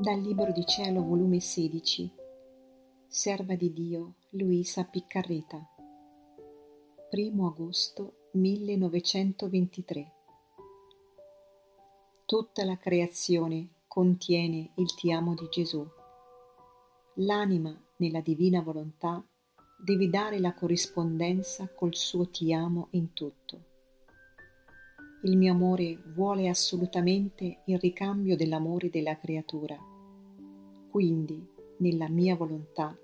Dal Libro di Cielo, volume 16, Serva di Dio, Luisa Piccarreta, 1 agosto 1923. Tutta la creazione contiene il ti amo di Gesù. L'anima, nella divina volontà, deve dare la corrispondenza col suo ti amo in tutto. Il mio amore vuole assolutamente il ricambio dell'amore della creatura. Quindi, nella mia volontà,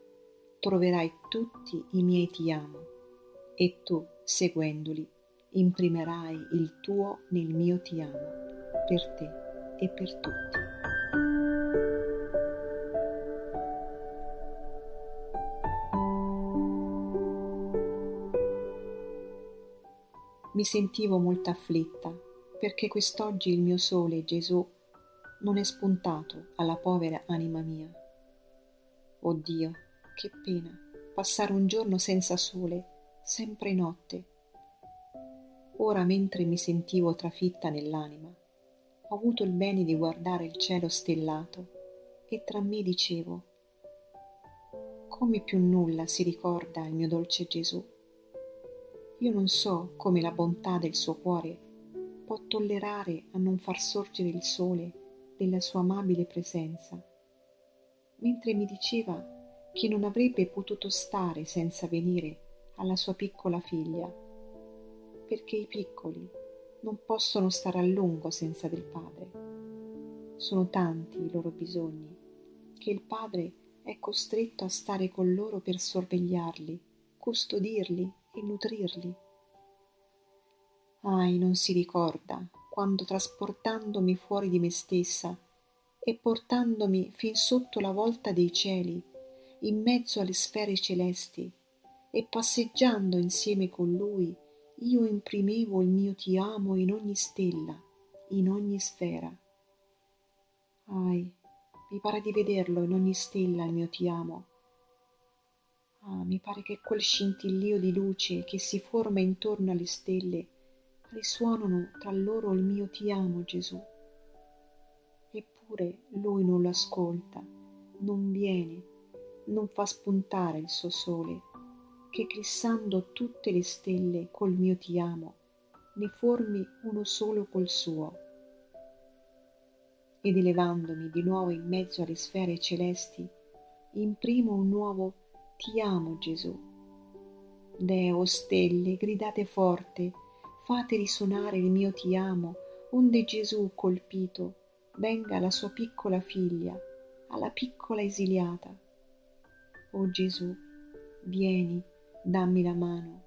troverai tutti i miei ti amo e tu, seguendoli, imprimerai il tuo nel mio ti amo, per te e per tutti. Mi sentivo molto afflitta perché quest'oggi il mio sole, Gesù, non è spuntato alla povera anima mia. Oh Dio, che pena passare un giorno senza sole, sempre notte. Ora, mentre mi sentivo trafitta nell'anima, ho avuto il bene di guardare il cielo stellato e tra me dicevo, come più nulla si ricorda il mio dolce Gesù io non so come la bontà del suo cuore può tollerare a non far sorgere il sole della sua amabile presenza, mentre mi diceva che non avrebbe potuto stare senza venire alla sua piccola figlia, perché i piccoli non possono stare a lungo senza del padre. Sono tanti i loro bisogni che il padre è costretto a stare con loro per sorvegliarli, custodirli e nutrirli. Ahi, non si ricorda quando trasportandomi fuori di me stessa e portandomi fin sotto la volta dei cieli, in mezzo alle sfere celesti, e passeggiando insieme con lui, io imprimevo il mio ti amo in ogni stella, in ogni sfera. Ahi, mi pare di vederlo in ogni stella il mio ti amo, Ah, mi pare che quel scintillio di luce che si forma intorno alle stelle risuonano tra loro il mio ti amo Gesù. Eppure lui non lo ascolta, non viene, non fa spuntare il suo sole, che eclissando tutte le stelle col mio ti amo, ne formi uno solo col suo. Ed elevandomi di nuovo in mezzo alle sfere celesti, imprimo un nuovo ti amo Gesù. Deo, stelle, gridate forte, fate risuonare il mio ti amo, onde Gesù colpito venga alla sua piccola figlia, alla piccola esiliata. O Gesù, vieni, dammi la mano,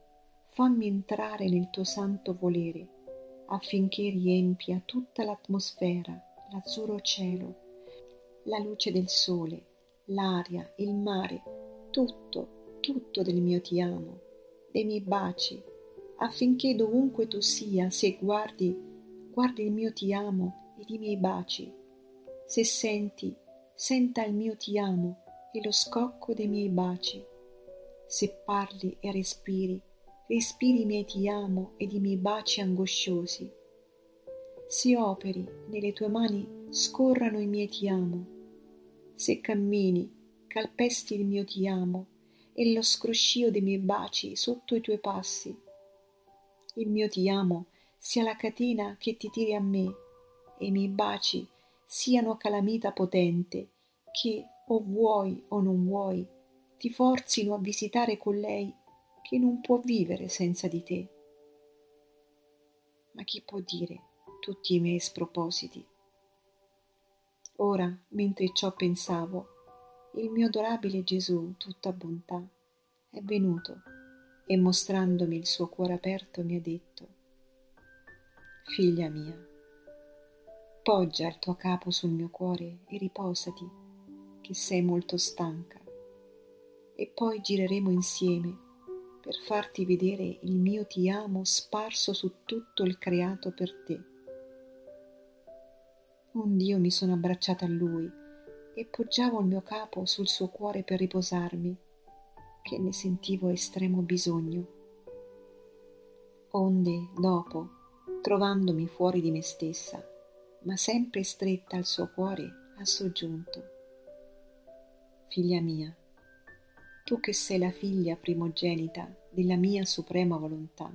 fammi entrare nel tuo santo volere, affinché riempia tutta l'atmosfera, l'azzurro cielo, la luce del sole, l'aria, il mare, tutto, tutto del mio ti amo, dei miei baci, affinché dovunque tu sia, se guardi, guardi il mio ti amo ed i miei baci. Se senti, senta il mio ti amo e lo scocco dei miei baci. Se parli e respiri, respiri i miei ti amo ed i miei baci angosciosi. Se operi, nelle tue mani scorrano i miei ti amo. Se cammini, calpesti il mio ti amo e lo scroscio dei miei baci sotto i tuoi passi. Il mio ti amo sia la catena che ti tiri a me e i miei baci siano calamita potente che o vuoi o non vuoi ti forzino a visitare con lei che non può vivere senza di te. Ma chi può dire tutti i miei spropositi? Ora, mentre ciò pensavo, il mio adorabile Gesù, tutta bontà, è venuto e mostrandomi il suo cuore aperto mi ha detto, Figlia mia, poggia il tuo capo sul mio cuore e riposati, che sei molto stanca, e poi gireremo insieme per farti vedere il mio ti amo sparso su tutto il creato per te. Un Dio mi sono abbracciata a Lui e poggiavo il mio capo sul suo cuore per riposarmi, che ne sentivo estremo bisogno. Onde, dopo, trovandomi fuori di me stessa, ma sempre stretta al suo cuore, ha soggiunto, Figlia mia, tu che sei la figlia primogenita della mia suprema volontà,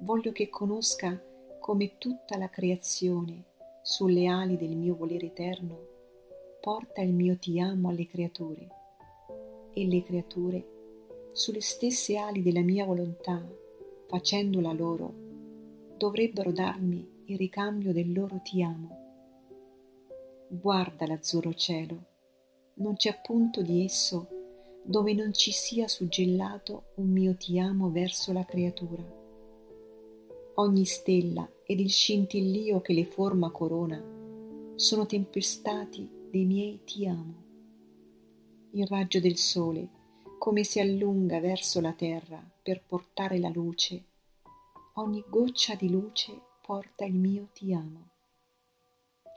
voglio che conosca come tutta la creazione sulle ali del mio volere eterno porta il mio ti amo alle creature e le creature sulle stesse ali della mia volontà, facendola loro, dovrebbero darmi il ricambio del loro ti amo. Guarda l'azzurro cielo, non c'è punto di esso dove non ci sia suggellato un mio ti amo verso la creatura. Ogni stella ed il scintillio che le forma corona sono tempestati dei miei ti amo. Il raggio del sole come si allunga verso la terra per portare la luce, ogni goccia di luce porta il mio ti amo.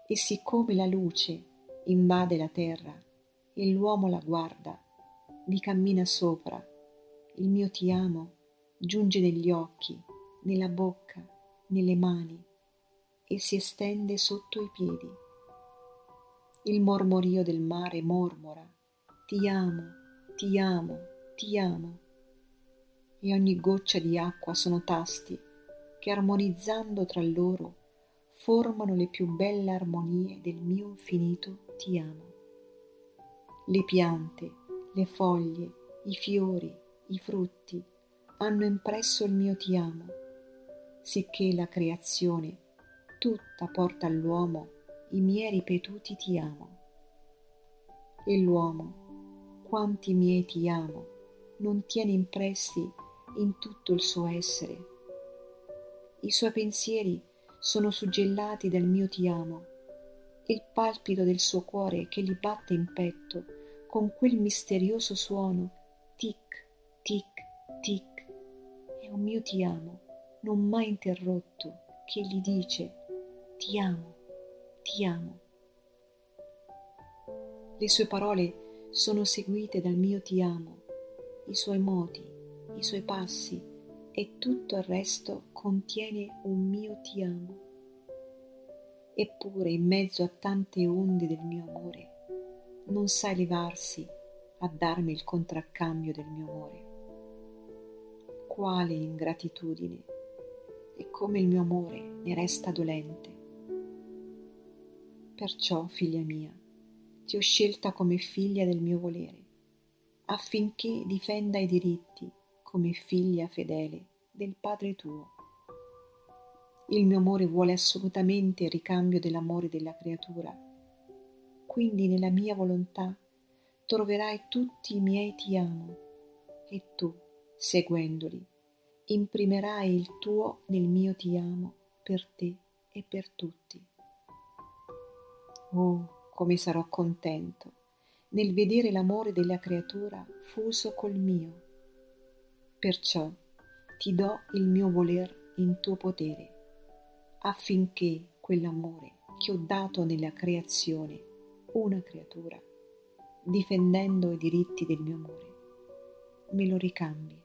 E siccome la luce invade la terra e l'uomo la guarda, vi cammina sopra, il mio ti amo giunge negli occhi, nella bocca, nelle mani e si estende sotto i piedi. Il mormorio del mare mormora, ti amo, ti amo, ti amo. E ogni goccia di acqua sono tasti che armonizzando tra loro formano le più belle armonie del mio infinito ti amo. Le piante, le foglie, i fiori, i frutti hanno impresso il mio ti amo, sicché la creazione tutta porta all'uomo i miei ripetuti ti amo. E l'uomo, quanti miei ti amo, non tiene impressi in tutto il suo essere. I suoi pensieri sono suggellati dal mio ti amo il palpito del suo cuore che gli batte in petto con quel misterioso suono tic, tic, tic, è un mio ti amo non mai interrotto che gli dice ti amo, ti amo. Le sue parole sono seguite dal mio ti amo, i suoi modi, i suoi passi e tutto il resto contiene un mio ti amo. Eppure in mezzo a tante onde del mio amore non sa elevarsi a darmi il contraccambio del mio amore. Quale ingratitudine e come il mio amore ne resta dolente. Perciò, figlia mia, ti ho scelta come figlia del mio volere, affinché difenda i diritti come figlia fedele del Padre tuo. Il mio amore vuole assolutamente il ricambio dell'amore della creatura, quindi nella mia volontà troverai tutti i miei ti amo e tu, seguendoli, imprimerai il tuo nel mio ti amo per te e per tutti. Oh, come sarò contento nel vedere l'amore della creatura fuso col mio. Perciò ti do il mio voler in tuo potere, affinché quell'amore che ho dato nella creazione, una creatura, difendendo i diritti del mio amore, me lo ricambi